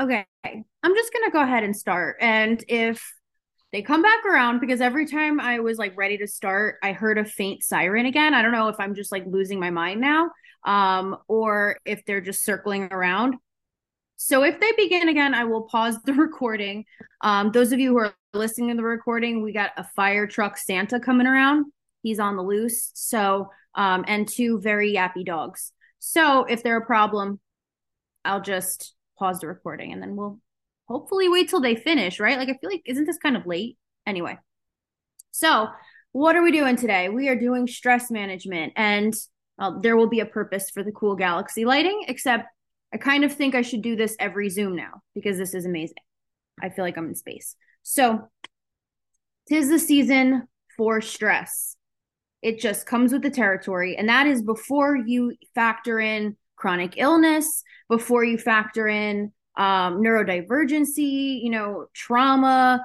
Okay. I'm just going to go ahead and start. And if they come back around, because every time I was like ready to start, I heard a faint siren again. I don't know if I'm just like losing my mind now um, or if they're just circling around. So if they begin again, I will pause the recording. Um, those of you who are listening to the recording, we got a fire truck Santa coming around. He's on the loose. So, um, and two very yappy dogs. So if they're a problem, I'll just pause the recording and then we'll hopefully wait till they finish, right? Like, I feel like, isn't this kind of late? Anyway. So, what are we doing today? We are doing stress management and uh, there will be a purpose for the cool galaxy lighting, except I kind of think I should do this every Zoom now because this is amazing. I feel like I'm in space. So, tis the season for stress. It just comes with the territory. And that is before you factor in chronic illness, before you factor in um, neurodivergency, you know, trauma,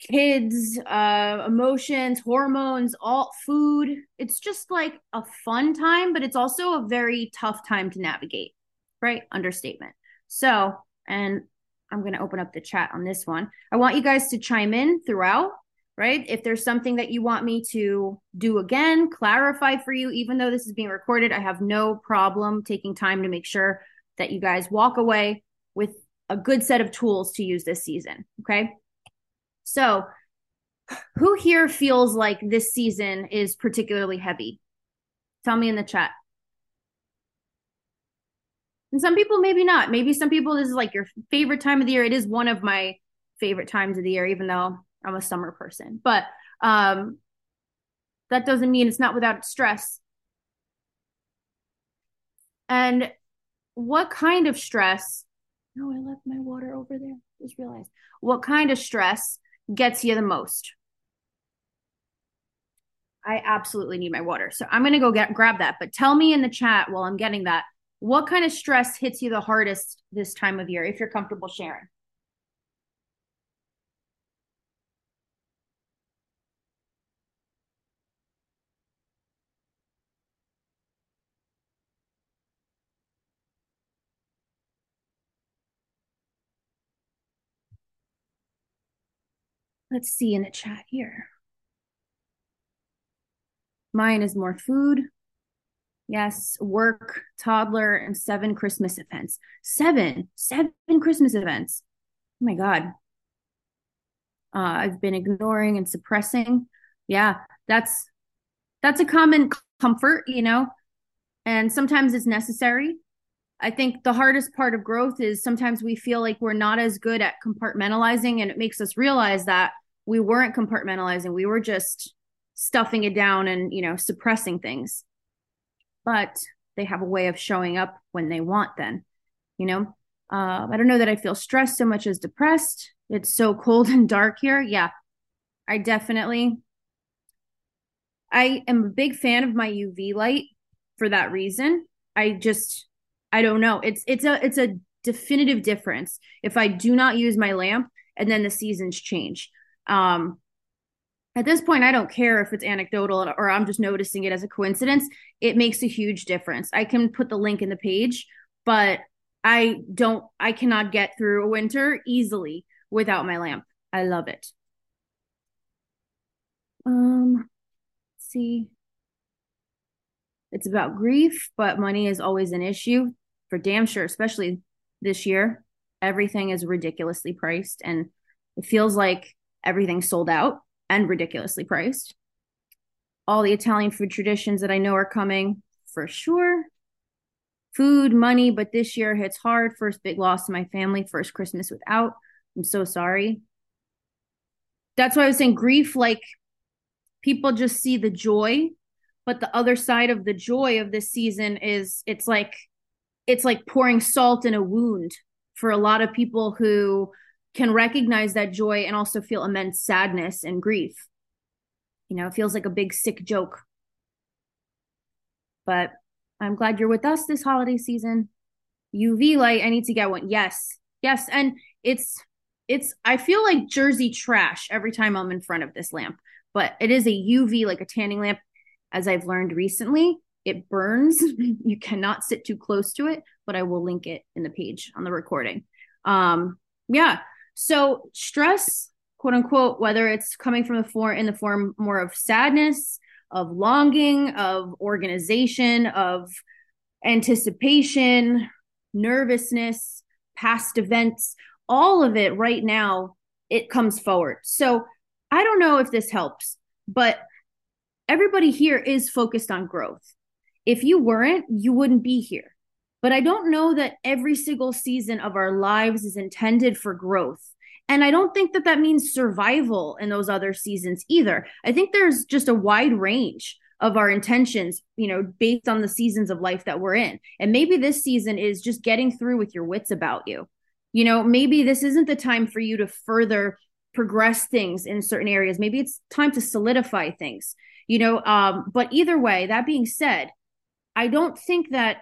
kids, uh, emotions, hormones, all food. It's just like a fun time, but it's also a very tough time to navigate right? Understatement. So, and I'm going to open up the chat on this one. I want you guys to chime in throughout, right? If there's something that you want me to do again, clarify for you, even though this is being recorded, I have no problem taking time to make sure that you guys walk away with a good set of tools to use this season. Okay. So, who here feels like this season is particularly heavy? Tell me in the chat. And some people maybe not. Maybe some people this is like your favorite time of the year. It is one of my favorite times of the year, even though I'm a summer person. But um that doesn't mean it's not without stress. And what kind of stress? No, I left my water over there. Just realized. What kind of stress gets you the most? I absolutely need my water. So I'm going to go get grab that. But tell me in the chat while I'm getting that what kind of stress hits you the hardest this time of year, if you're comfortable sharing? Let's see in the chat here. Mine is more food. Yes, work, toddler, and seven Christmas events. Seven, seven Christmas events. Oh my God. Uh, I've been ignoring and suppressing. Yeah, that's that's a common comfort, you know, and sometimes it's necessary. I think the hardest part of growth is sometimes we feel like we're not as good at compartmentalizing, and it makes us realize that we weren't compartmentalizing. We were just stuffing it down and, you know, suppressing things. But they have a way of showing up when they want then you know? Uh, i don't know that i feel stressed so much as depressed. It's so cold and dark here. Yeah i definitely i am a big fan of my uv light for that reason. I just i don't know. It's it's a it's a definitive difference. If i do not use my lamp and then the seasons change um at this point, I don't care if it's anecdotal or I'm just noticing it as a coincidence. It makes a huge difference. I can put the link in the page, but I don't, I cannot get through a winter easily without my lamp. I love it. Um, see. It's about grief, but money is always an issue for damn sure, especially this year. Everything is ridiculously priced and it feels like everything's sold out and ridiculously priced. All the Italian food traditions that I know are coming for sure. Food, money, but this year hits hard. First big loss to my family, first Christmas without. I'm so sorry. That's why I was saying grief, like people just see the joy, but the other side of the joy of this season is it's like it's like pouring salt in a wound for a lot of people who can recognize that joy and also feel immense sadness and grief. You know, it feels like a big sick joke. But I'm glad you're with us this holiday season. UV light, I need to get one. Yes. Yes, and it's it's I feel like Jersey trash every time I'm in front of this lamp, but it is a UV like a tanning lamp as I've learned recently. It burns. you cannot sit too close to it, but I will link it in the page on the recording. Um, yeah. So stress, quote unquote, whether it's coming from the form in the form more of sadness, of longing, of organization, of anticipation, nervousness, past events, all of it right now, it comes forward. So I don't know if this helps, but everybody here is focused on growth. If you weren't, you wouldn't be here. But I don't know that every single season of our lives is intended for growth. And I don't think that that means survival in those other seasons either. I think there's just a wide range of our intentions, you know, based on the seasons of life that we're in. And maybe this season is just getting through with your wits about you. You know, maybe this isn't the time for you to further progress things in certain areas. Maybe it's time to solidify things, you know. Um, but either way, that being said, I don't think that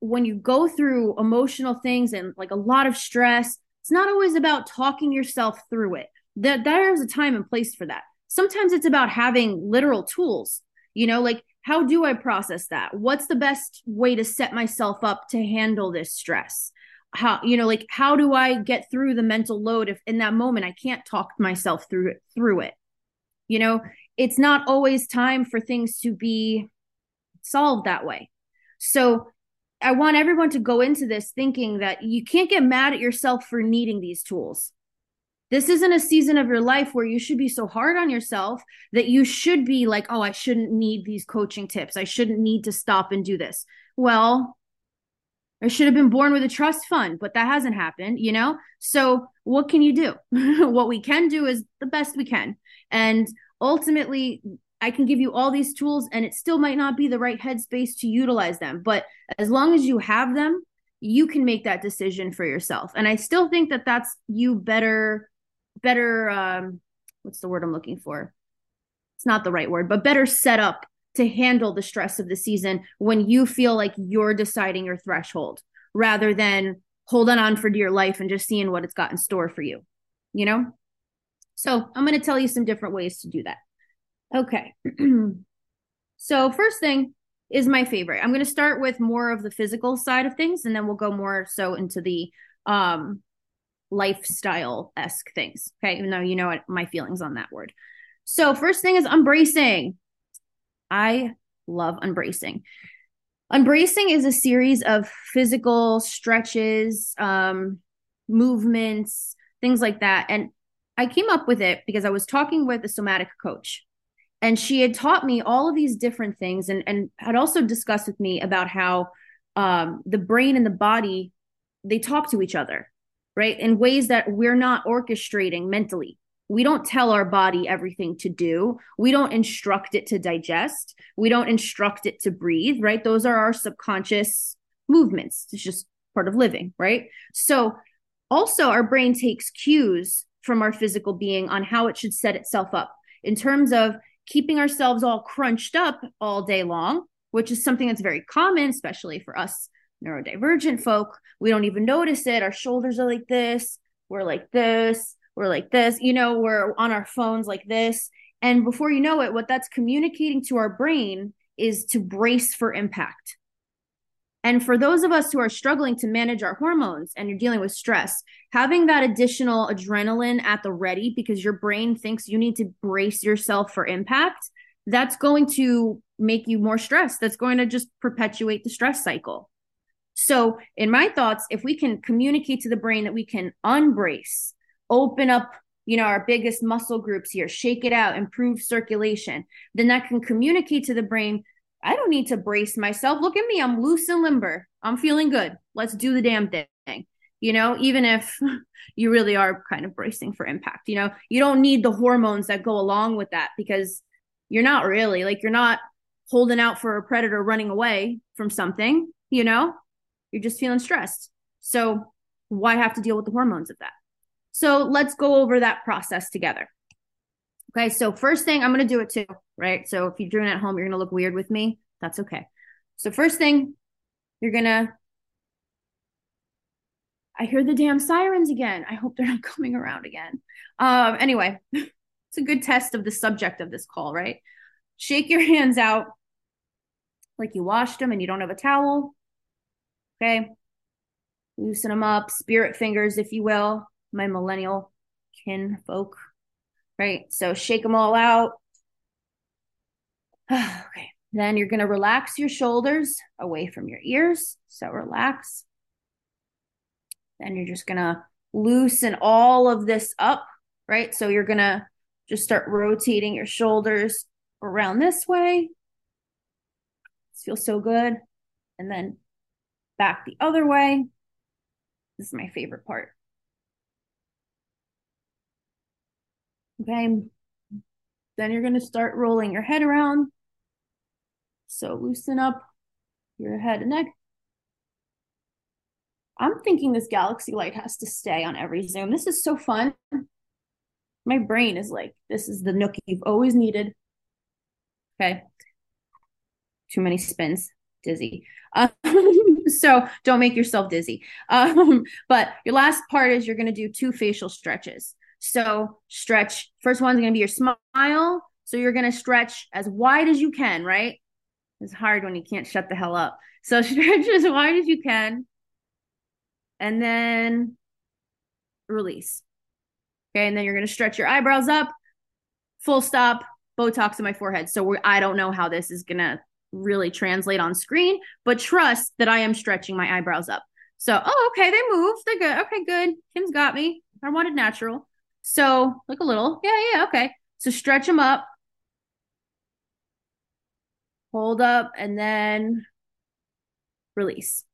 when you go through emotional things and like a lot of stress, it's not always about talking yourself through it. That there's a time and place for that. Sometimes it's about having literal tools. You know, like how do I process that? What's the best way to set myself up to handle this stress? How you know, like how do I get through the mental load if in that moment I can't talk myself through it through it? You know, it's not always time for things to be solved that way. So I want everyone to go into this thinking that you can't get mad at yourself for needing these tools. This isn't a season of your life where you should be so hard on yourself that you should be like, oh, I shouldn't need these coaching tips. I shouldn't need to stop and do this. Well, I should have been born with a trust fund, but that hasn't happened, you know? So, what can you do? what we can do is the best we can. And ultimately, I can give you all these tools and it still might not be the right headspace to utilize them. But as long as you have them, you can make that decision for yourself. And I still think that that's you better, better, um, what's the word I'm looking for? It's not the right word, but better set up to handle the stress of the season when you feel like you're deciding your threshold rather than holding on for dear life and just seeing what it's got in store for you, you know? So I'm going to tell you some different ways to do that. Okay. so, first thing is my favorite. I'm going to start with more of the physical side of things, and then we'll go more so into the um, lifestyle esque things. Okay. Even though you know what my feelings on that word. So, first thing is unbracing. I love unbracing. Unbracing is a series of physical stretches, um, movements, things like that. And I came up with it because I was talking with a somatic coach and she had taught me all of these different things and, and had also discussed with me about how um, the brain and the body they talk to each other right? In ways that we're not orchestrating mentally. We don't tell our body everything to do. We don't instruct it to digest. We don't instruct it to breathe right? Those are our subconscious movements. It's just part of living right? So also our brain takes cues from our physical being on how it should set itself up in terms of keeping ourselves all crunched up all day long, which is something that's very common, especially for us neurodivergent folk. We don't even notice it. Our shoulders are like this, we're like this, we're like this, you know, we're on our phones like this. And before you know it, what that's communicating to our brain is to brace for impact. And for those of us who are struggling to manage our hormones and you're dealing with stress, having that additional adrenaline at the ready because your brain thinks you need to brace yourself for impact, that's going to make you more stressed. That's going to just perpetuate the stress cycle. So, in my thoughts, if we can communicate to the brain that we can unbrace, open up, you know, our biggest muscle groups here, shake it out, improve circulation, then that can communicate to the brain I don't need to brace myself. Look at me. I'm loose and limber. I'm feeling good. Let's do the damn thing. You know, even if you really are kind of bracing for impact, you know, you don't need the hormones that go along with that because you're not really like you're not holding out for a predator running away from something, you know, you're just feeling stressed. So why have to deal with the hormones of that? So let's go over that process together. Okay, so first thing, I'm going to do it too, right? So if you're doing it at home, you're going to look weird with me. That's okay. So, first thing, you're going to. I hear the damn sirens again. I hope they're not coming around again. Um, anyway, it's a good test of the subject of this call, right? Shake your hands out like you washed them and you don't have a towel. Okay. Loosen them up, spirit fingers, if you will, my millennial kin folk. Right. So shake them all out. okay. Then you're going to relax your shoulders away from your ears. So relax. Then you're just going to loosen all of this up, right? So you're going to just start rotating your shoulders around this way. This feels so good. And then back the other way. This is my favorite part. Okay. Then you're going to start rolling your head around. So loosen up your head and neck. I'm thinking this galaxy light has to stay on every Zoom. This is so fun. My brain is like, this is the nook you've always needed. Okay. Too many spins. Dizzy. Um, so don't make yourself dizzy. Um, but your last part is you're going to do two facial stretches. So stretch. First one's going to be your smile. So you're going to stretch as wide as you can, right? It's hard when you can't shut the hell up. So stretch as wide as you can. And then release. Okay. And then you're going to stretch your eyebrows up, full stop, Botox in my forehead. So I don't know how this is going to really translate on screen, but trust that I am stretching my eyebrows up. So, oh, okay, they moved. They're good. Okay, good. Kim's got me. I wanted natural. So, look a little. Yeah, yeah, okay. So, stretch them up. Hold up and then release.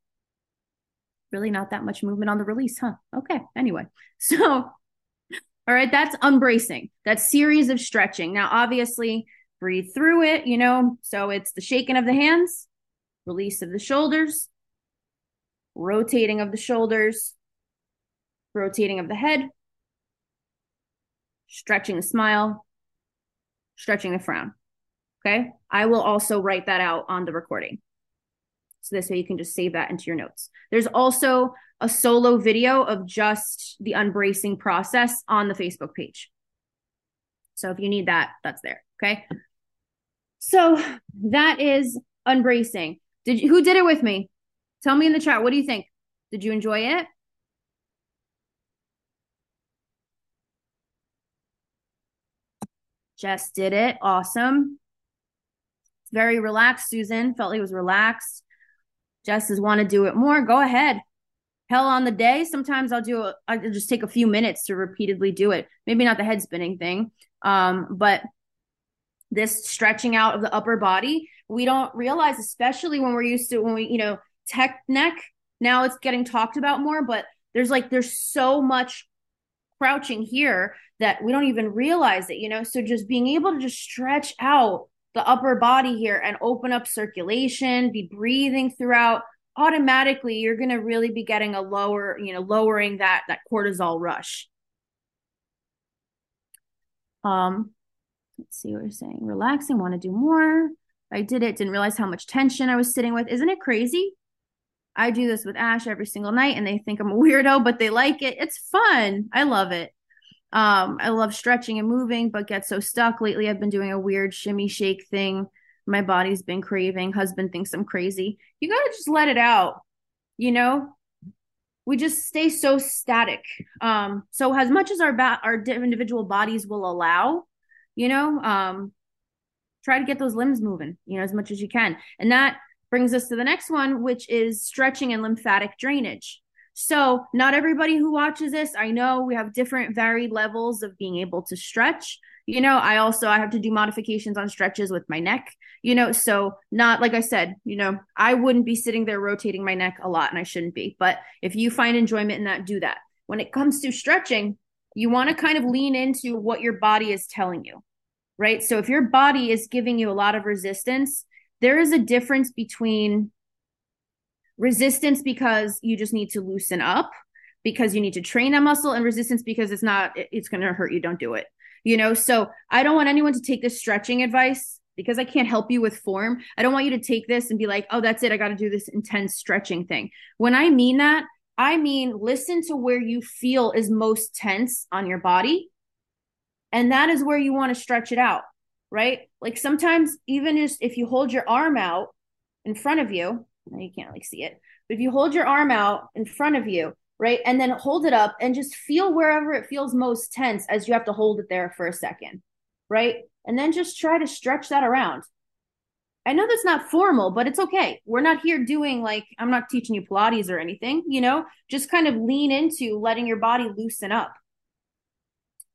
Really not that much movement on the release, huh? Okay. Anyway. So, all right, that's unbracing. That series of stretching. Now, obviously, breathe through it, you know. So it's the shaking of the hands, release of the shoulders, rotating of the shoulders, rotating of the head, stretching the smile, stretching the frown. Okay. I will also write that out on the recording. So this way you can just save that into your notes. There's also a solo video of just the unbracing process on the Facebook page. So if you need that, that's there. Okay. So that is unbracing. Did you, who did it with me? Tell me in the chat. What do you think? Did you enjoy it? Jess did it. Awesome. Very relaxed, Susan. Felt like it was relaxed. Jess says, want to do it more? Go ahead. Hell on the day. Sometimes I'll do it. I'll just take a few minutes to repeatedly do it. Maybe not the head spinning thing. Um, but this stretching out of the upper body we don't realize especially when we're used to when we you know tech neck now it's getting talked about more but there's like there's so much crouching here that we don't even realize it you know so just being able to just stretch out the upper body here and open up circulation be breathing throughout automatically you're going to really be getting a lower you know lowering that that cortisol rush um Let's see what you're saying. Relaxing, want to do more. I did it, didn't realize how much tension I was sitting with. Isn't it crazy? I do this with Ash every single night and they think I'm a weirdo, but they like it. It's fun. I love it. Um, I love stretching and moving, but get so stuck. Lately, I've been doing a weird shimmy shake thing. My body's been craving. Husband thinks I'm crazy. You got to just let it out. You know, we just stay so static. Um, so as much as our ba- our individual bodies will allow, you know um try to get those limbs moving you know as much as you can and that brings us to the next one which is stretching and lymphatic drainage so not everybody who watches this i know we have different varied levels of being able to stretch. You know i also i have to do modifications on stretches with my neck you know so not like i said you know i wouldn't be sitting there rotating my neck a lot and i shouldn't be. But if you find enjoyment in that do that. When it comes to stretching you want to kind of lean into what your body is telling you, right? So if your body is giving you a lot of resistance, there is a difference between resistance because you just need to loosen up because you need to train that muscle and resistance because it's not it's going to hurt you don't do it you know so i don't want anyone to take this stretching advice because i can't help you with form i don't want you to take this and be like oh that's it i got to do this intense stretching thing when i mean that I mean, listen to where you feel is most tense on your body. And that is where you want to stretch it out, right? Like sometimes, even just if you hold your arm out in front of you, you can't like see it, But if you hold your arm out in front of you, right, and then hold it up and just feel wherever it feels most tense as you have to hold it there for a second, right? And then just try to stretch that around. I know that's not formal, but it's okay. We're not here doing like, I'm not teaching you Pilates or anything, you know, just kind of lean into letting your body loosen up.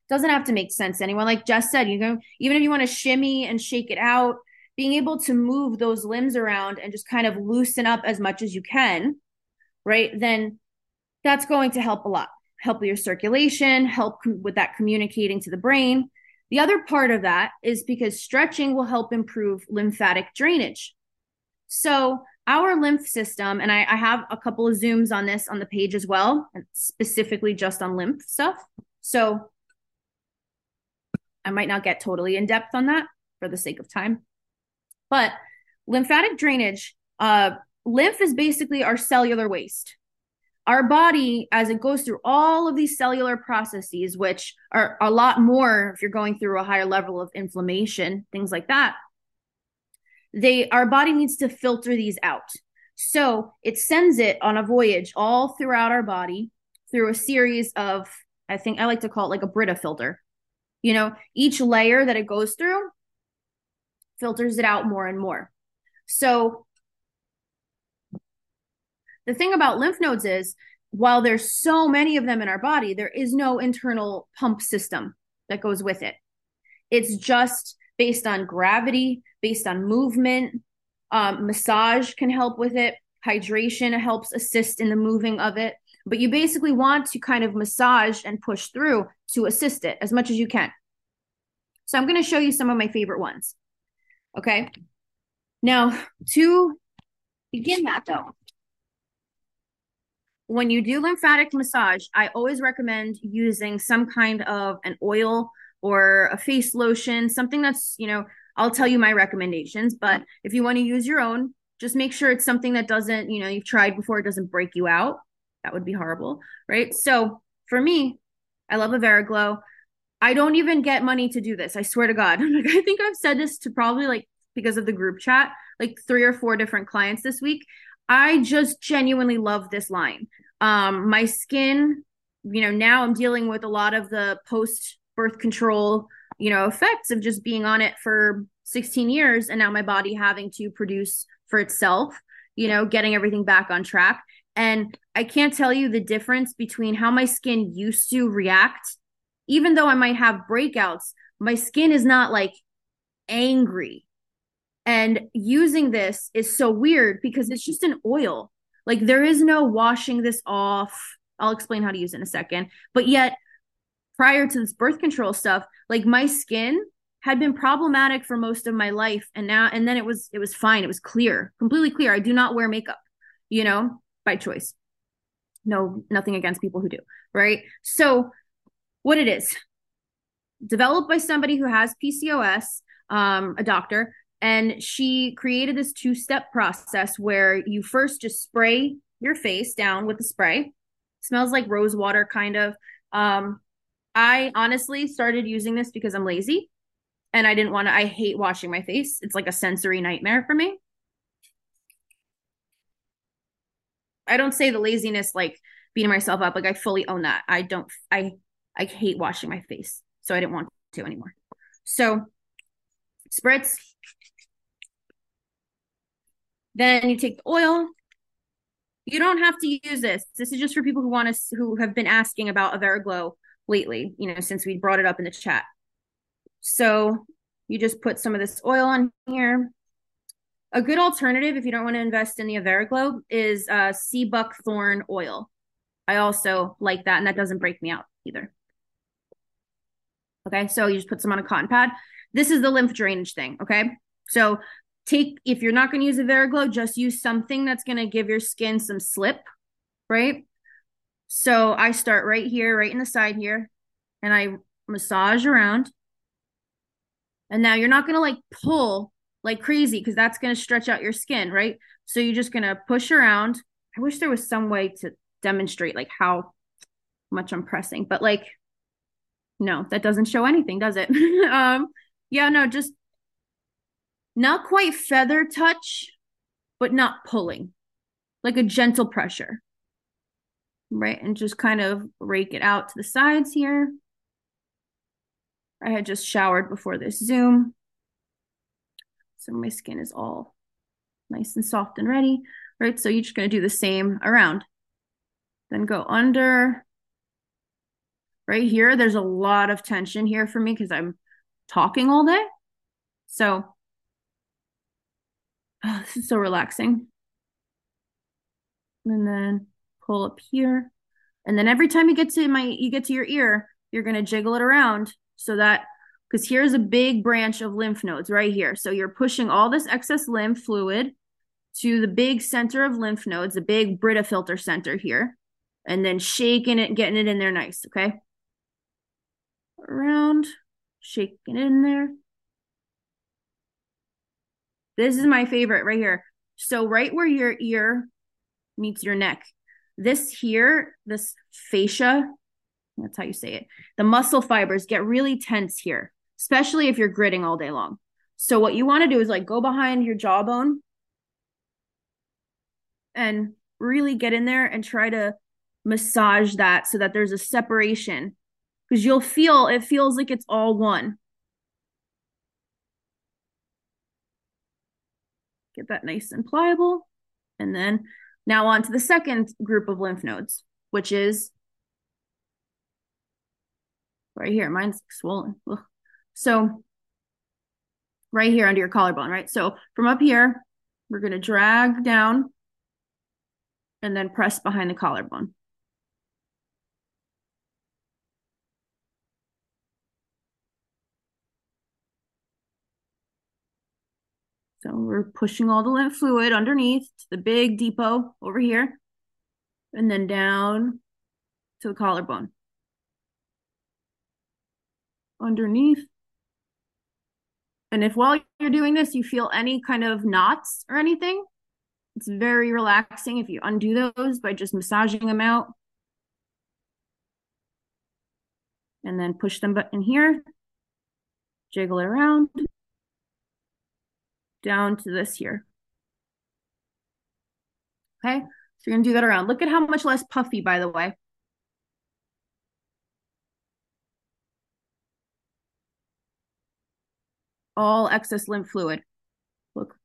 Doesn't have to make sense to anyone. Like Jess said, you know, even if you want to shimmy and shake it out, being able to move those limbs around and just kind of loosen up as much as you can, right? Then that's going to help a lot. Help your circulation, help com- with that communicating to the brain. The other part of that is because stretching will help improve lymphatic drainage. So, our lymph system, and I, I have a couple of zooms on this on the page as well, specifically just on lymph stuff. So, I might not get totally in depth on that for the sake of time. But lymphatic drainage, uh, lymph is basically our cellular waste. Our body, as it goes through all of these cellular processes, which are a lot more if you're going through a higher level of inflammation, things like that, they our body needs to filter these out. So it sends it on a voyage all throughout our body through a series of, I think I like to call it like a Brita filter. You know, each layer that it goes through filters it out more and more. So the thing about lymph nodes is while there's so many of them in our body, there is no internal pump system that goes with it. It's just based on gravity, based on movement. Um, massage can help with it. Hydration helps assist in the moving of it. But you basically want to kind of massage and push through to assist it as much as you can. So I'm going to show you some of my favorite ones. Okay. Now, to begin that though, when you do lymphatic massage, I always recommend using some kind of an oil or a face lotion, something that's, you know, I'll tell you my recommendations, but if you want to use your own, just make sure it's something that doesn't, you know, you've tried before, it doesn't break you out. That would be horrible, right? So for me, I love Averr Aglow. I don't even get money to do this. I swear to God. like, I think I've said this to probably like because of the group chat, like three or four different clients this week. I just genuinely love this line. Um, my skin, you know, now I'm dealing with a lot of the post birth control, you know, effects of just being on it for 16 years and now my body having to produce for itself, you know, getting everything back on track. And I can't tell you the difference between how my skin used to react even though I might have breakouts, my skin is not like angry. And using this is so weird because it's just an oil. Like there is no washing this off. I'll explain how to use it in a second. But yet, prior to this birth control stuff, like my skin had been problematic for most of my life and now and then it was it was fine it was clear completely clear i do not wear makeup you know by choice no nothing against people who do right so what it is developed by somebody who has PCOS, um, a doctor, and she created this two step process where you first just spray your face down with the spray. Smells like rose water, kind of. Um, I honestly started using this because I'm lazy and I didn't want to. I hate washing my face. It's like a sensory nightmare for me. I don't say the laziness like beating myself up. Like I fully own that. I don't. I I hate washing my face. So I didn't want to anymore. So spritz. Then you take the oil. You don't have to use this. This is just for people who want to who have been asking about Averr Aglow lately, you know, since we brought it up in the chat. So you just put some of this oil on here. A good alternative if you don't want to invest in the Averr Aglow is uh, sea buckthorn oil. I also like that, and that doesn't break me out either. Okay. So you just put some on a cotton pad. This is the lymph drainage thing. Okay. So take, if you're not going to use Averr Aglow, just use something that's going to give your skin some slip. Right. So I start right here, right in the side here, and I massage around. And now you're not going to like pull like crazy because that's going to stretch out your skin. Right. So you're just going to push around. I wish there was some way to demonstrate like how much I'm pressing, but like no, that doesn't show anything, does it? um, yeah, no, just not quite feather touch, but not pulling. like a gentle pressure. Right. And just kind of rake it out to the sides here. I had just showered before this Zoom. So my skin is all nice and soft and ready. Right. So you're just going to do the same around. Then go under. Right here, there's a lot of tension here for me because I'm talking all day. So oh, this is so relaxing. And then pull up here. And then every time you get to my you get to your ear, you're going to jiggle it around so that because here's a big branch of lymph nodes right here. So you're pushing all this excess lymph fluid to the big center of lymph nodes, the big Brita filter center here, and then shaking it, getting it in there nice, okay? Around, shaking it in there. This is my favorite right here. So right where your ear meets your neck, this here, this fascia, that's how you say it. The muscle fibers get really tense here, especially if you're gritting all day long. So what you want to do is like go behind your jawbone and really get in there and try to massage that so that there's a separation because you'll feel it feels like it's all one. Get that nice and pliable. And then now on to the second group of lymph nodes, which is right here. Mine's swollen. Ugh. So right here under your collarbone, right? So from up here, we're going to drag down and then press behind the collarbone. So we're pushing all the lymph fluid underneath to the big depot over here, and then down to the collarbone. Underneath. And if while you're doing this, you feel any kind of knots or anything, it's very relaxing if you undo those by just massaging them out. And then push them in here, jiggle it around down to this here. Okay, so you're gonna do that around. Look at how much less puffy, by the way. All excess lymph fluid. Look.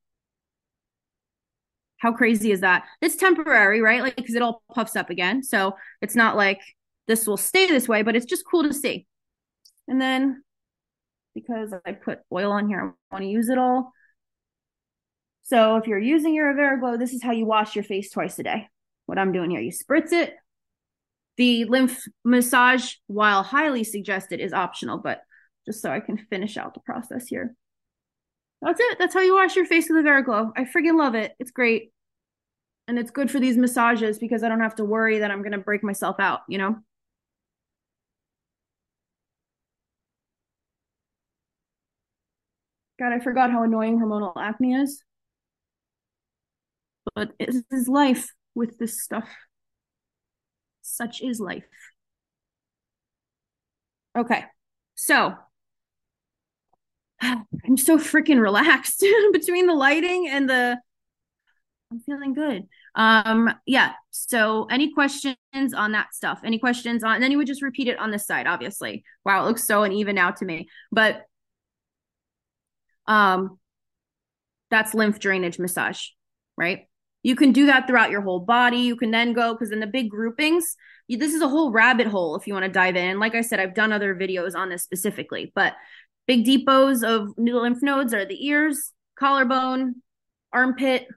How crazy is that? It's temporary, right? Like, because it all puffs up again. So it's not like this will stay this way, but it's just cool to see. And then because I put oil on here, I want to use it all. So if you're using your Averr Aglow, this is how you wash your face twice a day. What I'm doing here, you spritz it. The lymph massage, while highly suggested, is optional, but just so I can finish out the process here. That's it. That's how you wash your face with Averr Aglow. I friggin' love it. It's great. And it's good for these massages because I don't have to worry that I'm going to break myself out, you know? God, I forgot how annoying hormonal acne is but it is life with this stuff. Such is life. Okay, so I'm so freaking relaxed between the lighting and the. I'm feeling good. Um, yeah. So, any questions on that stuff? Any questions on? And then you would just repeat it on this side, obviously. Wow, it looks so uneven now to me, but um, that's lymph drainage massage, right? You can do that throughout your whole body. You can then go because in the big groupings, you, this is a whole rabbit hole if you want to dive in. Like I said, I've done other videos on this specifically, but big depots of new lymph nodes are the ears, collarbone, armpit,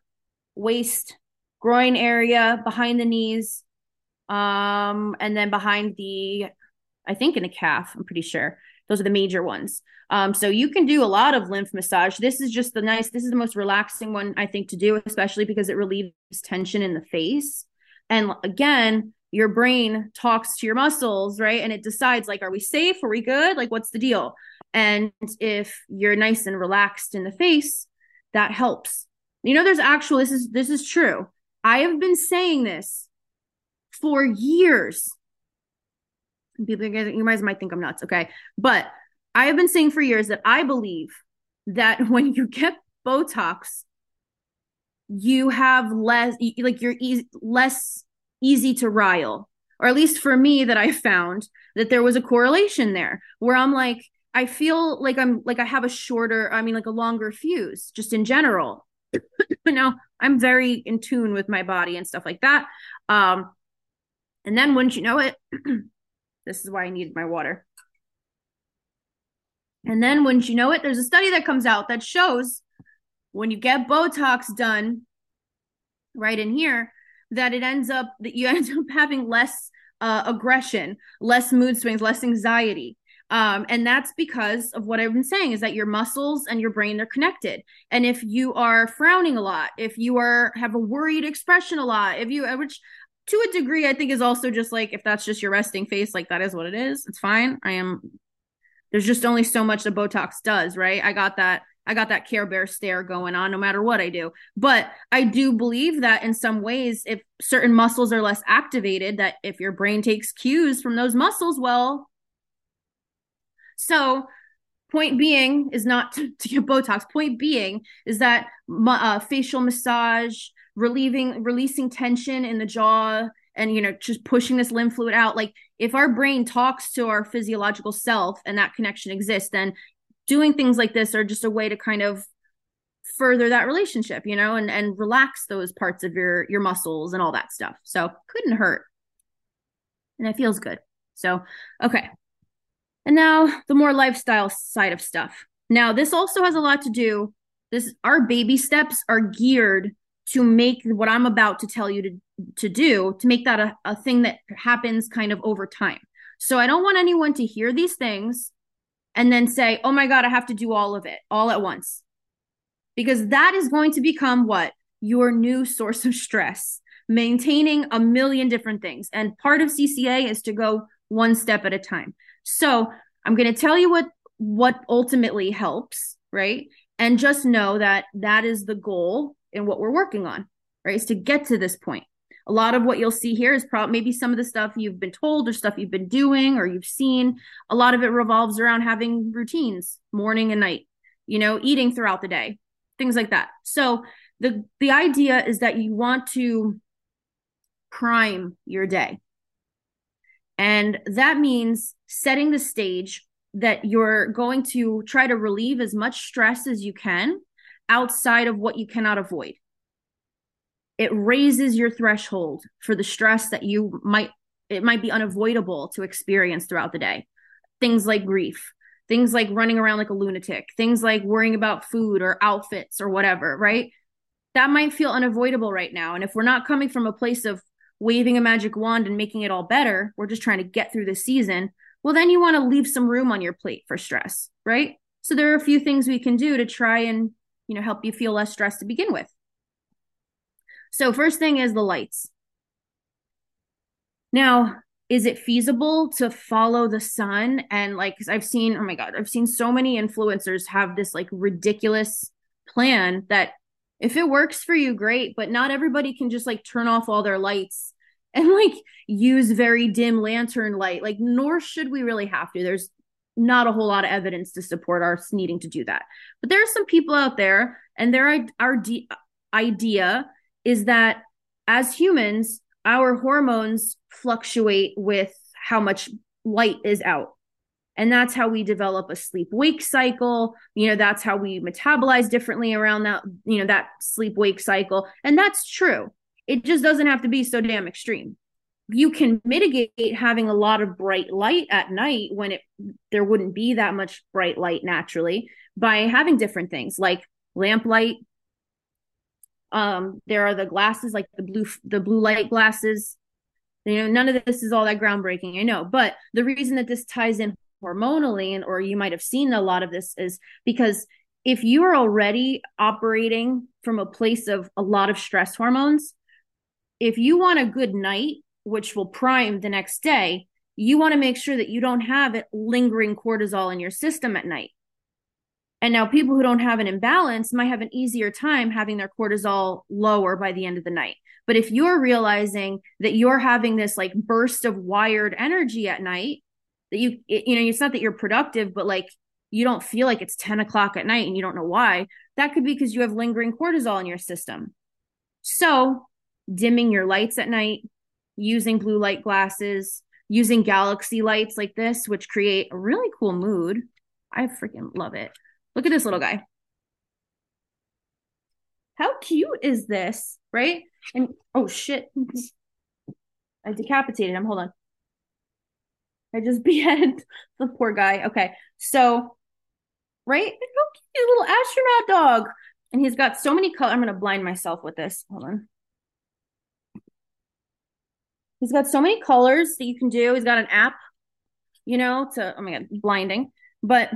waist, groin area, behind the knees, um, and then behind the, I think in a calf. I'm pretty sure those are the major ones. Um, so you can do a lot of lymph massage. This is just the nice, this is the most relaxing one I think to do, especially because it relieves tension in the face. And again, your brain talks to your muscles, right? And it decides like, are we safe? Are we good? Like, what's the deal? And if you're nice and relaxed in the face, that helps. You know, there's actual, this is, this is true. I have been saying this for years. People, you guys might think I'm nuts. Okay. But I have been saying for years that I believe that when you get Botox, you have less like you're less easy to rile or at least for me that i found that there was a correlation there where i'm like i feel like i'm like i have a shorter i mean like a longer fuse just in general now i'm very in tune with my body and stuff like that um and then wouldn't you know it this is why i needed my water and then wouldn't you know it there's a study that comes out that shows when you get Botox done right in here, that it ends up that you end up having less uh, aggression, less mood swings, less anxiety. Um, and that's because of what I've been saying is that your muscles and your brain are connected. And if you are frowning a lot, if you are have a worried expression a lot, if you which to a degree I think is also just like if that's just your resting face, like that is what it is. It's fine. I am there's just only so much the Botox does, right? I got that I got that Care Bear stare going on no matter what I do. But I do believe that in some ways, if certain muscles are less activated, that if your brain takes cues from those muscles, well, so point being is not to, to get Botox. Point being is that uh, facial massage, relieving, releasing tension in the jaw, and you know just pushing this lymph fluid out. Like if our brain talks to our physiological self and that connection exists then doing things like this are just a way to kind of further that relationship you know and and relax those parts of your your muscles and all that stuff. So couldn't hurt. And it feels good. So okay. And now the more lifestyle side of stuff. Now this also has a lot to do this our baby steps are geared to make what i'm about to tell you to to do to make that a, a thing that happens kind of over time so i don't want anyone to hear these things and then say, oh my God, I have to do all of it all at once. Because that is going to become what? Your new source of stress, maintaining a million different things. And part of CCA is to go one step at a time. So I'm going to tell you what what ultimately helps, right? And just know that that is the goal in what we're working on, right? Is to get to this point a lot of what you'll see here is probably maybe some of the stuff you've been told or stuff you've been doing or you've seen. A lot of it revolves around having routines, morning and night, you know, eating throughout the day, things like that. So the the idea is that you want to prime your day. And that means setting the stage that you're going to try to relieve as much stress as you can outside of what you cannot avoid. It raises your threshold for the stress that you might it might be unavoidable to experience throughout the day. Things like grief things like running around like a lunatic things like worrying about food or outfits or whatever right? That might feel unavoidable right now. And if we're not coming from a place of waving a magic wand and making it all better we're just trying to get through the season well then you want to leave some room on your plate for stress right? So there are a few things we can do to try and you know help you feel less stressed to begin with so, first thing is the lights. Now, is it feasible to follow the sun? And like, I've seen, oh my God, I've seen so many influencers have this like ridiculous plan that if it works for you, great, but not everybody can just like turn off all their lights and like use very dim lantern light. Like, nor should we really have to. There's not a whole lot of evidence to support us needing to do that. But there are some people out there, and their our idea is that as humans, our hormones fluctuate with how much light is out. And that's how we develop a sleep wake cycle. You know, that's how we metabolize differently around that, you know, that sleep wake cycle. And that's true. It just doesn't have to be so damn extreme. You can mitigate having a lot of bright light at night when it there wouldn't be that much bright light naturally by having different things like lamp light, um, there are the glasses, like the blue the blue light glasses. You know, none of this is all that groundbreaking, I know. But the reason that this ties in hormonally, and or you might have seen a lot of this, is because if you are already operating from a place of a lot of stress hormones, if you want a good night, which will prime the next day, you want to make sure that you don't have it lingering cortisol in your system at night. And now people who don't have an imbalance might have an easier time having their cortisol lower by the end of the night. But if you're realizing that you're having this like burst of wired energy at night, that you, it, you know, it's not that you're productive, but like you don't feel like it's 10 o'clock at night and you don't know why, that could be because you have lingering cortisol in your system. So, dimming your lights at night, using blue light glasses, using galaxy lights like this, which create a really cool mood. I freaking love it. Look at this little guy. How cute is this? Right? And oh shit. I decapitated him. Hold on. I just beheaded the poor guy. Okay. So, right? Cute little astronaut dog. And he's got so many colors. I'm going to blind myself with this. Hold on. He's got so many colors that you can do. He's got an app, you know, to, oh my God, blinding, but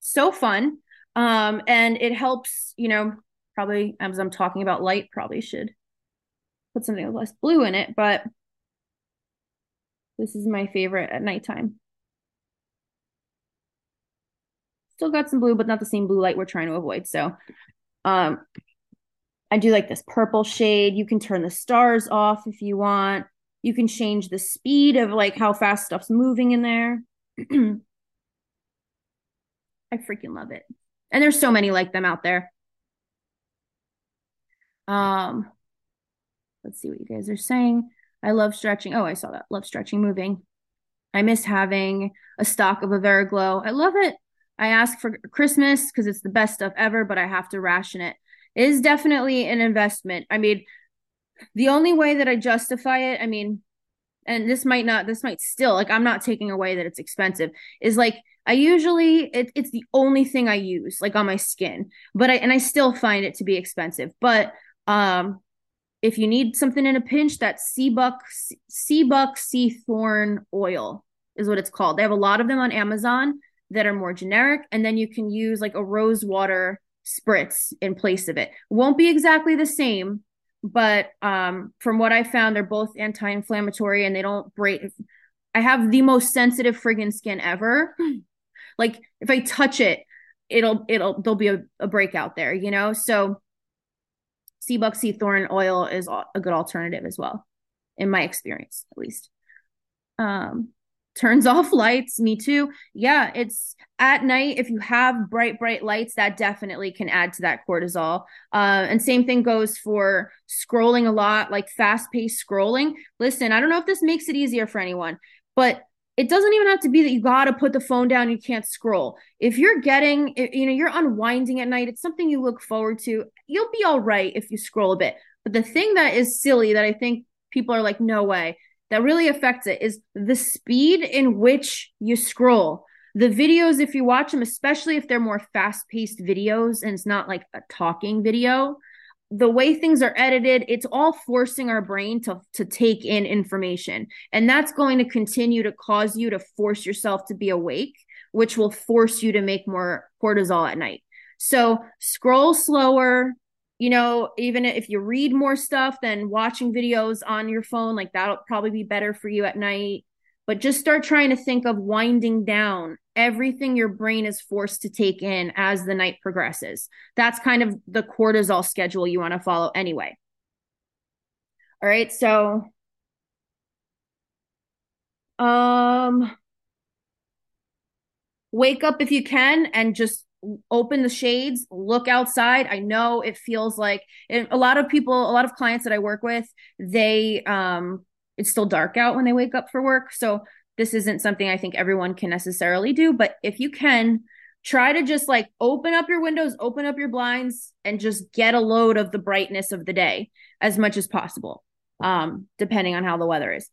so fun. Um, and it helps, you know, probably as I'm talking about light, probably should put something less blue in it, but this is my favorite at nighttime. Still got some blue, but not the same blue light we're trying to avoid. So um, I do like this purple shade. You can turn the stars off if you want. You can change the speed of like how fast stuff's moving in there. I freaking love it. And there's so many like them out there. Um, let's see what you guys are saying. I love stretching. Oh, I saw that. Love stretching, moving. I miss having a stock of Averr Aglow. I love it. I ask for Christmas because it's the best stuff ever, but I have to ration it. It is definitely an investment. I mean, the only way that I justify it, I mean, and this might not, this might still, like, I'm not taking away that it's expensive, is like, I usually, it, it's the only thing I use, like, on my skin, but I, and I still find it to be expensive. But, um, if you need something in a pinch, that Seabuck Seabuck Sea Thorn oil is what it's called. They have a lot of them on Amazon that are more generic, and then you can use like a rose water spritz in place of it. Won't be exactly the same, but um, from what I found, they're both anti-inflammatory and they don't break. I have the most sensitive friggin' skin ever. like if I touch it, it'll it'll there'll be a, a breakout there, you know. So Seabuck sea thorn oil is a good alternative as well, in my experience, at least. Um, turns off lights, me too. Yeah, it's at night. If you have bright, bright lights, that definitely can add to that cortisol. Uh, and same thing goes for scrolling a lot, like fast paced scrolling. Listen, I don't know if this makes it easier for anyone, but it doesn't even have to be that you got to put the phone down you can't scroll if you're getting you know you're unwinding at night it's something you look forward to you'll be all right if you scroll a bit but the thing that is silly that i think people are like no way that really affects it is the speed in which you scroll. The videos if you watch them especially if they're more fast paced videos and it's not like a talking video the way things are edited it's all forcing our brain to to take in information. And that's going to continue to cause you to force yourself to be awake which will force you to make more cortisol at night. So scroll slower you know even if you read more stuff than watching videos on your phone like that'll probably be better for you at night but just start trying to think of winding down everything your brain is forced to take in as the night progresses. That's kind of the cortisol schedule you want to follow anyway. All right, so um wake up if you can and just open the shades, look outside. I know it feels like a lot of people, a lot of clients that I work with, they um it's still dark out when they wake up for work. So this isn't something I think everyone can necessarily do, but if you can, try to just like open up your windows, open up your blinds, and just get a load of the brightness of the day as much as possible, um, depending on how the weather is.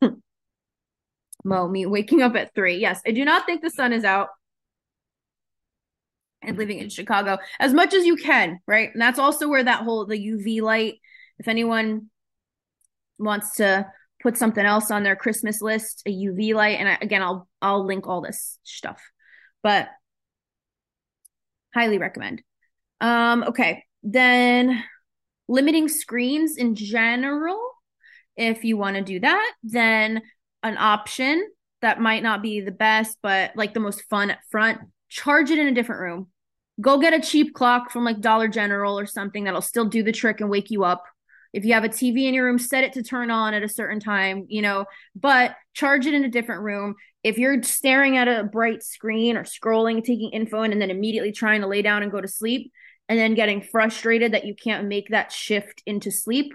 Mo, me waking up at three. Yes, I do not think the sun is out and living in Chicago as much as you can, right? And that's also where that whole the UV light, if anyone wants to put something else on their Christmas list, a UV light, and I, again, I'll I'll link all this stuff, but highly recommend. Um, okay, then limiting screens in general. If you want to do that, then an option that might not be the best, but like the most fun up front, charge it in a different room. Go get a cheap clock from like Dollar General or something that'll still do the trick and wake you up if you have a TV in your room, set it to turn on at a certain time, you know, but charge it in a different room. If you're staring at a bright screen or scrolling, taking info in, and then immediately trying to lay down and go to sleep, and then getting frustrated that you can't make that shift into sleep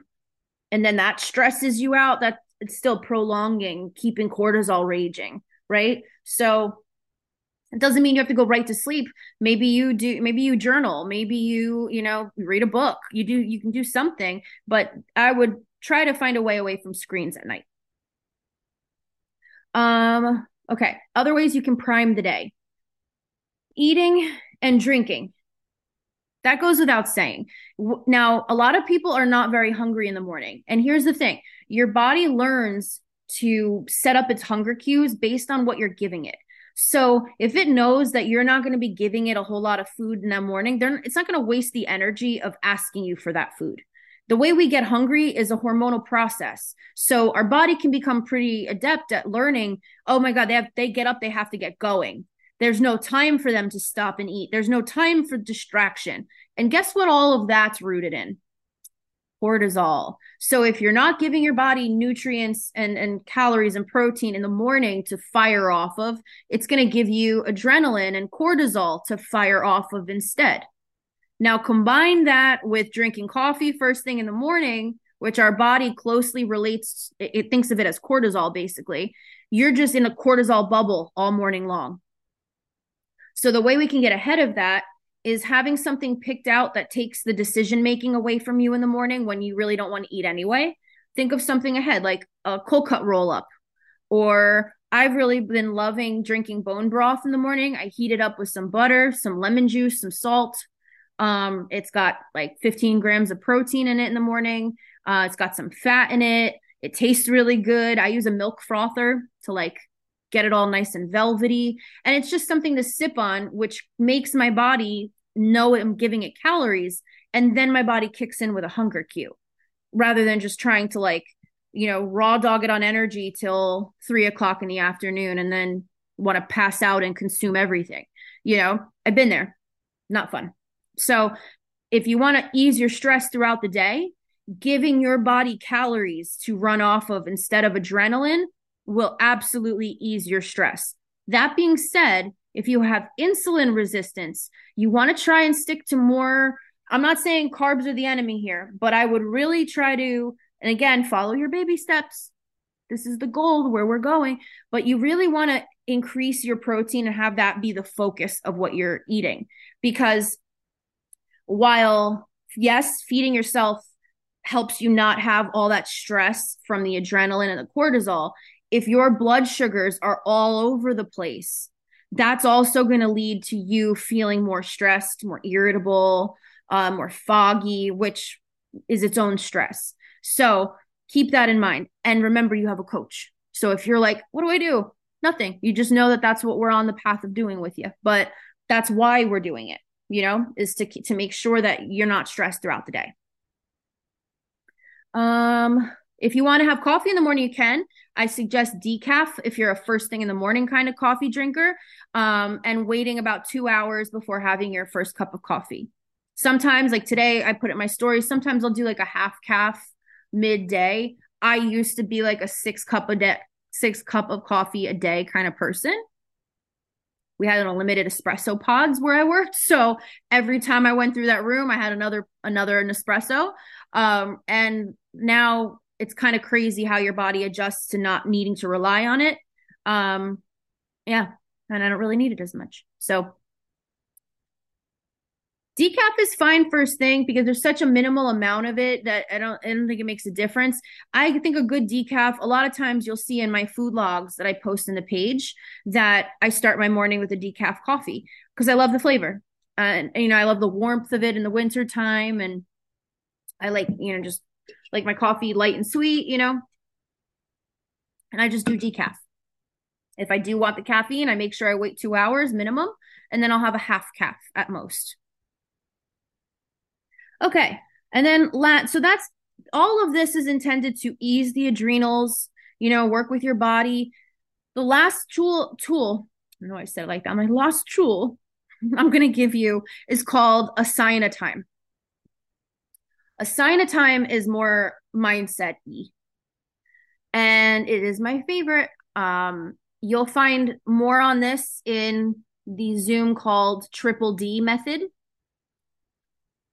and then that stresses you out that it's still prolonging keeping cortisol raging right so it doesn't mean you have to go right to sleep. Maybe you do maybe you journal. Maybe you you know read a book. You do you can do something but i would try to find a way away from screens at night. Um okay. Other ways you can prime the day. Eating and drinking. That goes without saying. Now, a lot of people are not very hungry in the morning. And here's the thing. Your body learns to set up its hunger cues based on what you're giving it. So if it knows that you're not going to be giving it a whole lot of food in the morning, then it's not going to waste the energy of asking you for that food. The way we get hungry is a hormonal process. So our body can become pretty adept at learning, oh my God, they have they get up, they have to get going. There's no time for them to stop and eat. There's no time for distraction. And guess what all of that's rooted in? Cortisol. So if you're not giving your body nutrients and, and calories and protein in the morning to fire off of, it's going to give you adrenaline and cortisol to fire off of instead. Now combine that with drinking coffee first thing in the morning, which our body closely relates, it, it thinks of it as cortisol basically. You're just in a cortisol bubble all morning long. So the way we can get ahead of that is having something picked out that takes the decision making away from you in the morning when you really don't want to eat anyway. Think of something ahead, like a cold cut roll up. Or I've really been loving drinking bone broth in the morning. I heat it up with some butter, some lemon juice, some salt. Um, it's got like 15 grams of protein in it in the morning. Uh, it's got some fat in it. It tastes really good. I use a milk frother to like get it all nice and velvety. And it's just something to sip on, which makes my body know I'm giving it calories. And then my body kicks in with a hunger cue rather than just trying to like, you know, raw dog it on energy till three o'clock in the afternoon and then want to pass out and consume everything. You know, I've been there, not fun. So if you want to ease your stress throughout the day, giving your body calories to run off of instead of adrenaline will absolutely ease your stress. That being said, if you have insulin resistance, you want to try and stick to more. I'm not saying carbs are the enemy here, but I would really try to, and again, follow your baby steps. This is the goal where we're going, but you really want to increase your protein and have that be the focus of what you're eating. Because while, yes, feeding yourself helps you not have all that stress from the adrenaline and the cortisol, if your blood sugars are all over the place, that's also going to lead to you feeling more stressed, more irritable, uh, more foggy, which is its own stress. So keep that in mind. And remember, you have a coach. So if you're like, what do I do? Nothing. You just know that that's what we're on the path of doing with you. But that's why we're doing it, you know, is to, to make sure that you're not stressed throughout the day. Um, if you want to have coffee in the morning, you can. I suggest decaf if you're a first thing in the morning kind of coffee drinker, um, and waiting about two hours before having your first cup of coffee. Sometimes, like today, I put it in my story. Sometimes I'll do like a half calf midday. I used to be like a six cup a day, six cup of coffee a day kind of person. We had an unlimited espresso pods where I worked, so every time I went through that room, I had another another Nespresso. Um, and now it's kind of crazy how your body adjusts to not needing to rely on it. Um, yeah, and I don't really need it as much. So decaf is fine first thing because there's such a minimal amount of it that I don't I don't think it makes a difference. I think a good decaf, a lot of times you'll see in my food logs that I post in the page that I start my morning with a decaf coffee because I love the flavor. Uh, and, you know, I love the warmth of it in the winter time and I like, you know, just like my coffee light and sweet, you know. And I just do decaf. If I do want the caffeine, I make sure I wait two hours minimum, and then I'll have a half calf at most. Okay. And then la- so that's all of this is intended to ease the adrenals, you know, work with your body. The last tool tool, I know I said it like that. My last tool I'm gonna give you is called Assign a Time. Asana-Time is more mindset. And it is my favorite. Um, you'll find more on this in the Zoom called Triple D method.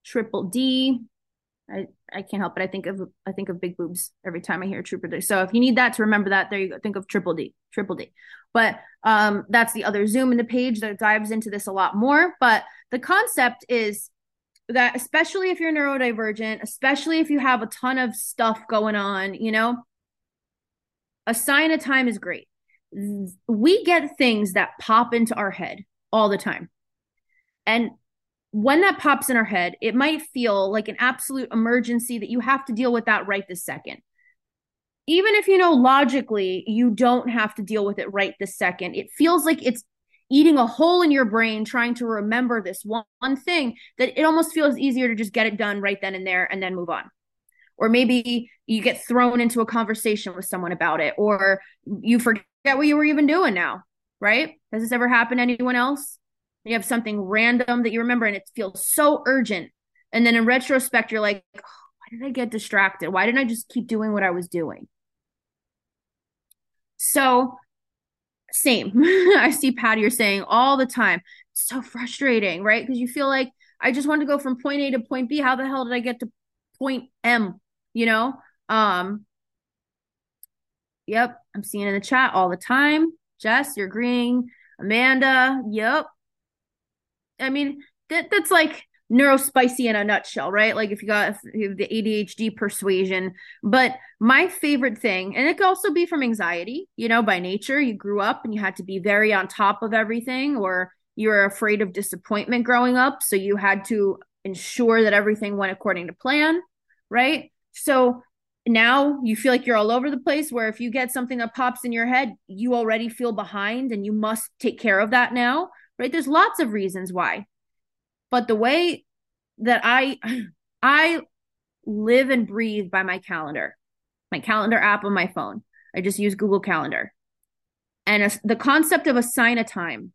triple D. I, I can't help it. I think of I think of big boobs every time I hear triple D. So if you need that to remember that, there you go. Think of triple D, triple D. But um, that's the other zoom in the page that dives into this a lot more. But the concept is that especially if you're neurodivergent, especially if you have a ton of stuff going on, you know, assign a time is great. We get things that pop into our head all the time. And when that pops in our head, it might feel like an absolute emergency that you have to deal with that right this second. Even if you know logically you don't have to deal with it right this second, it feels like it's eating a hole in your brain trying to remember this one, one thing that it almost feels easier to just get it done right then and there and then move on. Or maybe you get thrown into a conversation with someone about it, or you forget what you were even doing now, right? Has this ever happened to anyone else? you have something random that you remember and it feels so urgent. And then in retrospect, you're like, oh, why did I get distracted? Why didn't I just keep doing what I was doing? So, same. I see Patty, you're saying all the time. So frustrating, right? Because you feel like I just want to go from point A to point B. How the hell did I get to point M? You know? Um, yep, I'm seeing in the chat all the time. Jess, you're agreeing. Amanda, yep. I mean, that that's like neurospicy in a nutshell, right? Like if you got the ADHD persuasion. But my favorite thing, and it could also be from anxiety, you know, by nature, you grew up and you had to be very on top of everything, or you were afraid of disappointment growing up. So you had to ensure that everything went according to plan, right? So now you feel like you're all over the place where if you get something that pops in your head you already feel behind and you must take care of that now right? There's lots of reasons why. But the way that I I live and breathe by my calendar, my calendar app on my phone. I just use Google Calendar. And a, the concept of assign a time,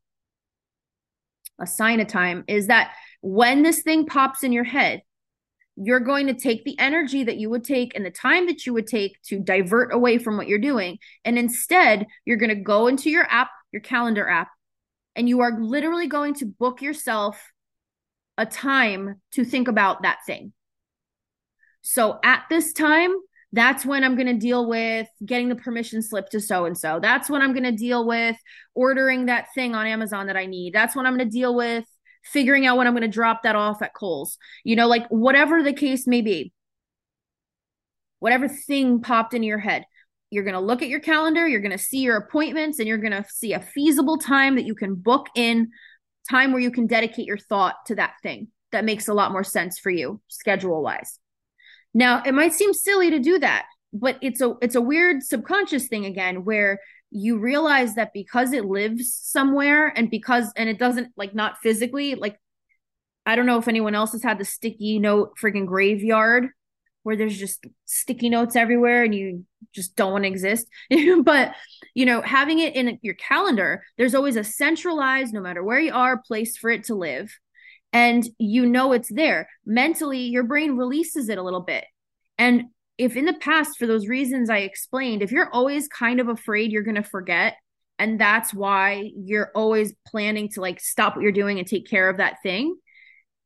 assign a time is that when this thing pops in your head, you're going to take the energy that you would take and the time that you would take to divert away from what you're doing. And instead, you're going to go into your app, your calendar app, and you are literally going to book yourself a time to think about that thing. So at this time, that's when I'm going to deal with getting the permission slip to so and so. That's when I'm going to deal with ordering that thing on Amazon that I need. That's when I'm going to deal with figuring out when I'm going to drop that off at Kohl's. You know, like whatever the case may be, whatever thing popped into your head, you're going to look at your calendar, you're going to see your appointments, and you're going to see a feasible time that you can book in time where you can dedicate your thought to that thing that makes a lot more sense for you schedule wise. Now, it might seem silly to do that, but it's a it's a weird subconscious thing again where you realize that because it lives somewhere and because and it doesn't like not physically like I don't know if anyone else has had the sticky note freaking graveyard where there's just sticky notes everywhere and you just don't want to exist. but, you know, having it in your calendar, there's always a centralized, no matter where you are, place for it to live. And you know it's there. Mentally, your brain releases it a little bit. And if in the past, for those reasons I explained, if you're always kind of afraid you're going to forget, and that's why you're always planning to like stop what you're doing and take care of that thing,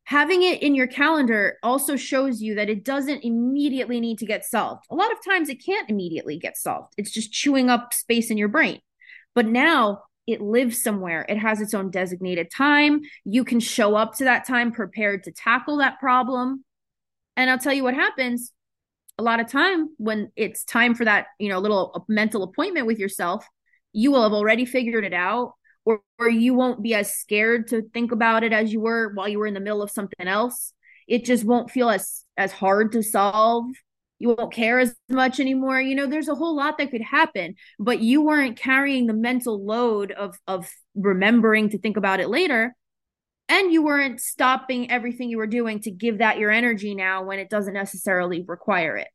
having it in your calendar also shows you that it doesn't immediately need to get solved. A lot of times it can't immediately get solved. It's just chewing up space in your brain. But now it lives somewhere. It has its own designated time. You can show up to that time prepared to tackle that problem. And I'll tell you what happens a lot of time when it's time for that, you know, little mental appointment with yourself, you will have already figured it out or, or you won't be as scared to think about it as you were while you were in the middle of something else. It just won't feel as as hard to solve. You won't care as much anymore. You know there's a whole lot that could happen but you weren't carrying the mental load of of remembering to think about it later. And you weren't stopping everything you were doing to give that your energy now when it doesn't necessarily require it.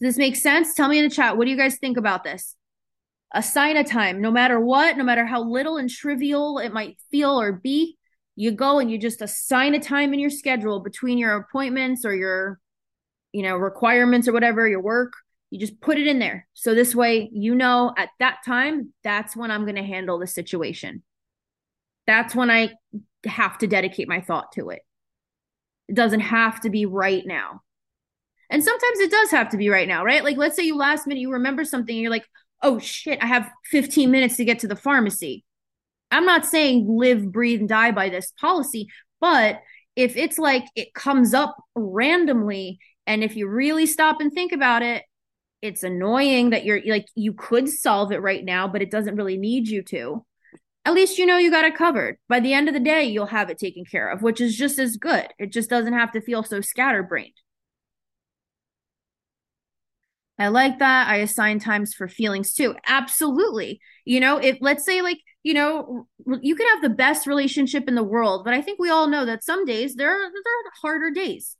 Does this make sense? Tell me in the chat what do you guys think about this assign a time no matter what no matter how little and trivial it might feel or be you go and you just assign a time in your schedule between your appointments or your you know requirements or whatever your work you just put it in there so this way you know at that time that's when i'm going to handle the situation that's when i have to dedicate my thought to it. It doesn't have to be right now. And sometimes it does have to be right now, right? Like, let's say you last minute, you remember something, you're like, oh shit, I have 15 minutes to get to the pharmacy. I'm not saying live, breathe, and die by this policy, but if it's like it comes up randomly, and if you really stop and think about it, it's annoying that you're like, you could solve it right now, but it doesn't really need you to. At least you know you got it covered. By the end of the day, you'll have it taken care of, which is just as good. It just doesn't have to feel so scatterbrained. I like that. I assign times for feelings too. Absolutely. You know, if let's say like, you know, you could have the best relationship in the world, but I think we all know that some days there are, there are harder days.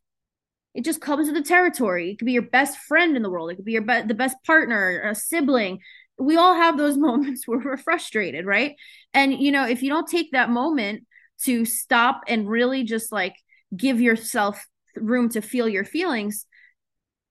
It just comes with the territory. It could be your best friend in the world. It could be your be- the best partner, a sibling. We all have those moments where we're frustrated, right? And you know, if you don't take that moment to stop and really just like give yourself room to feel your feelings,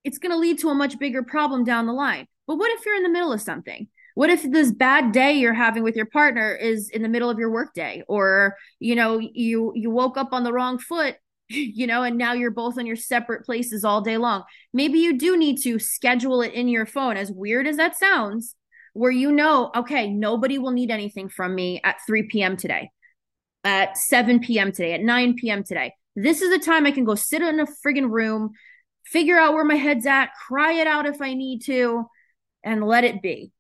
it's going to lead to a much bigger problem down the line. But what if you're in the middle of something? What if this bad day you're having with your partner is in the middle of your workday or you know you you woke up on the wrong foot you know and now you're both in your separate places all day long. Maybe you do need to schedule it in your phone as weird as that sounds where you know okay nobody will need anything from me at 3 p.m. today. At 7 p.m. today, at 9 p.m. today. This is the time I can go sit in a friggin' room, figure out where my head's at, cry it out if I need to, and let it be.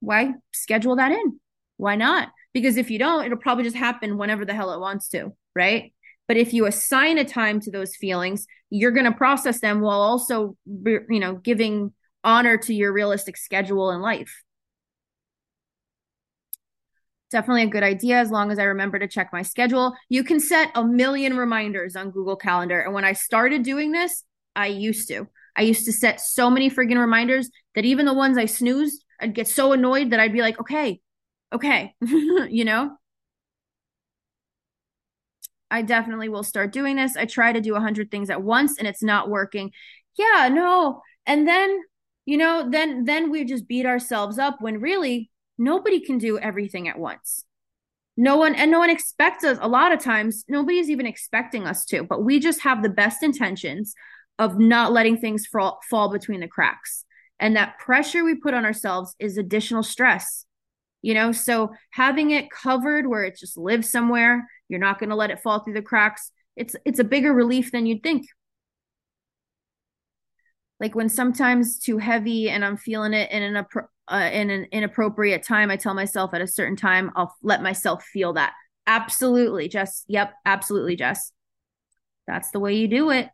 Why schedule that in? Why not? Because if you don't, it'll probably just happen whenever the hell it wants to, right? But if you assign a time to those feelings, you're going to process them while also, you know, giving honor to your realistic schedule in life. Definitely a good idea as long as I remember to check my schedule. You can set a million reminders on Google Calendar. And when I started doing this, I used to. I used to set so many friggin' reminders that even the ones I snoozed, I'd get so annoyed that I'd be like, okay, okay, you know? I definitely will start doing this. I try to do a hundred things at once and it's not working. Yeah, no. And then, you know, then then we just beat ourselves up when really nobody can do everything at once. No one and no one expects us. A lot of times, nobody's even expecting us to, but we just have the best intentions of not letting things fall, fall between the cracks. And that pressure we put on ourselves is additional stress. You know, so having it covered where it just lives somewhere, you're not going to let it fall through the cracks. It's it's a bigger relief than you'd think. Like when sometimes too heavy and I'm feeling it in an uh, in an inappropriate time, I tell myself at a certain time I'll let myself feel that. Absolutely, Jess. Yep, absolutely, Jess. That's the way you do it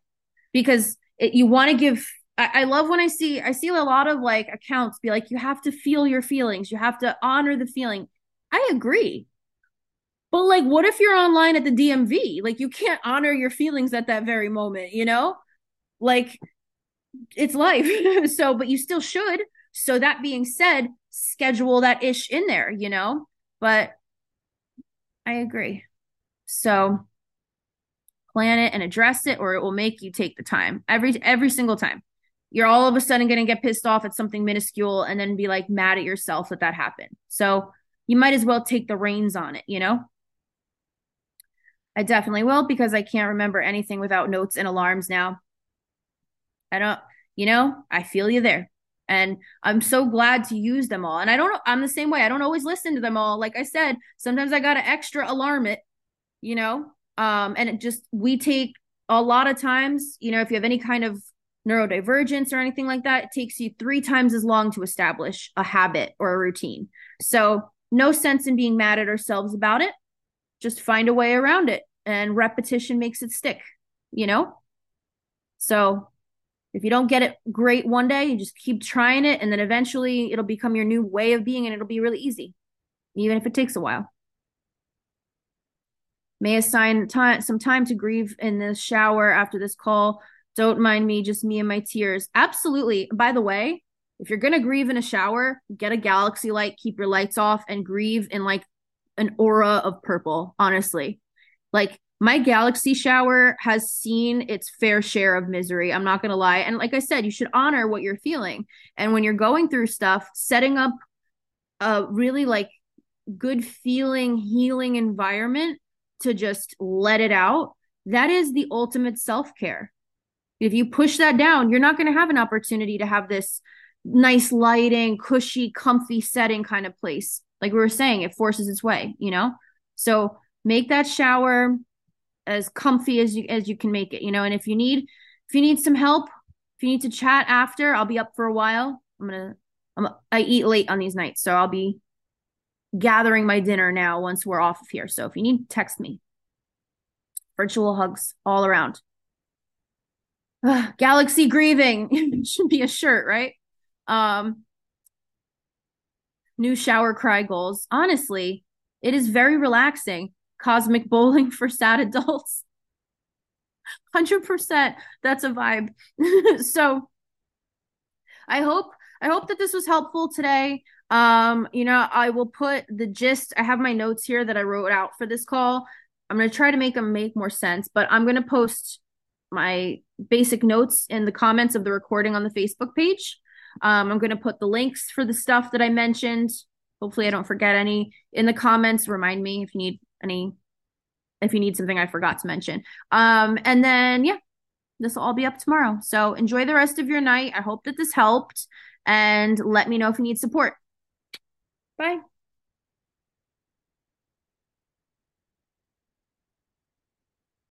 because it, you want to give I, I love when I see I see a lot of like accounts be like you have to feel your feelings. You have to honor the feeling. I agree. But like what if you're online at the DMV like you can't honor your feelings at that very moment you know? Like it's life. So but you still should. So that being said schedule that ish in there you know? But I agree. So plan it and address it or it will make you take the time every every single time. You're all of a sudden going to get pissed off at something minuscule and then be like mad at yourself that that happened. So you might as well take the reins on it you know? I definitely will because i can't remember anything without notes and alarms now. I don't you know i feel you there. And i'm so glad to use them all. And i don't i'm the same way. I don't always listen to them all. Like i said sometimes i gotta extra alarm it you know um, and it just, we take a lot of times, you know, if you have any kind of neurodivergence or anything like that, it takes you three times as long to establish a habit or a routine. So, no sense in being mad at ourselves about it. Just find a way around it, and repetition makes it stick, you know? So, if you don't get it great one day, you just keep trying it, and then eventually it'll become your new way of being, and it'll be really easy, even if it takes a while may assign time some time to grieve in the shower after this call. Don't mind me just me and my tears. Absolutely. By the way if you're going to grieve in a shower get a galaxy light keep your lights off and grieve in like an aura of purple honestly. Like my galaxy shower has seen its fair share of misery i'm not going to lie. And like i said you should honor what you're feeling. And when you're going through stuff setting up a really like good feeling healing environment to just let it out, that is the ultimate self care. If you push that down, you're not going to have an opportunity to have this nice lighting, cushy, comfy setting kind of place. Like we were saying, it forces its way, you know? So make that shower as comfy as you as you can make it, you know. And if you need if you need some help, if you need to chat after, I'll be up for a while. I'm gonna I'm I eat late on these nights, so I'll be gathering my dinner now once we're off of here. So if you need, text me. Virtual hugs all around. Ugh, Galaxy grieving should be a shirt, right? Um, new shower cry goals. Honestly, it is very relaxing. Cosmic bowling for sad adults. 100% that's a vibe. so I hope I hope that this was helpful today. Um, you know, I will put the gist. I have my notes here that I wrote out for this call. I'm going to try to make them make more sense, but I'm going to post my basic notes in the comments of the recording on the Facebook page. Um, I'm going to put the links for the stuff that I mentioned. Hopefully, I don't forget any in the comments. Remind me if you need any, if you need something I forgot to mention. Um, and then, yeah, this will all be up tomorrow. So enjoy the rest of your night. I hope that this helped and let me know if you need support. Bye.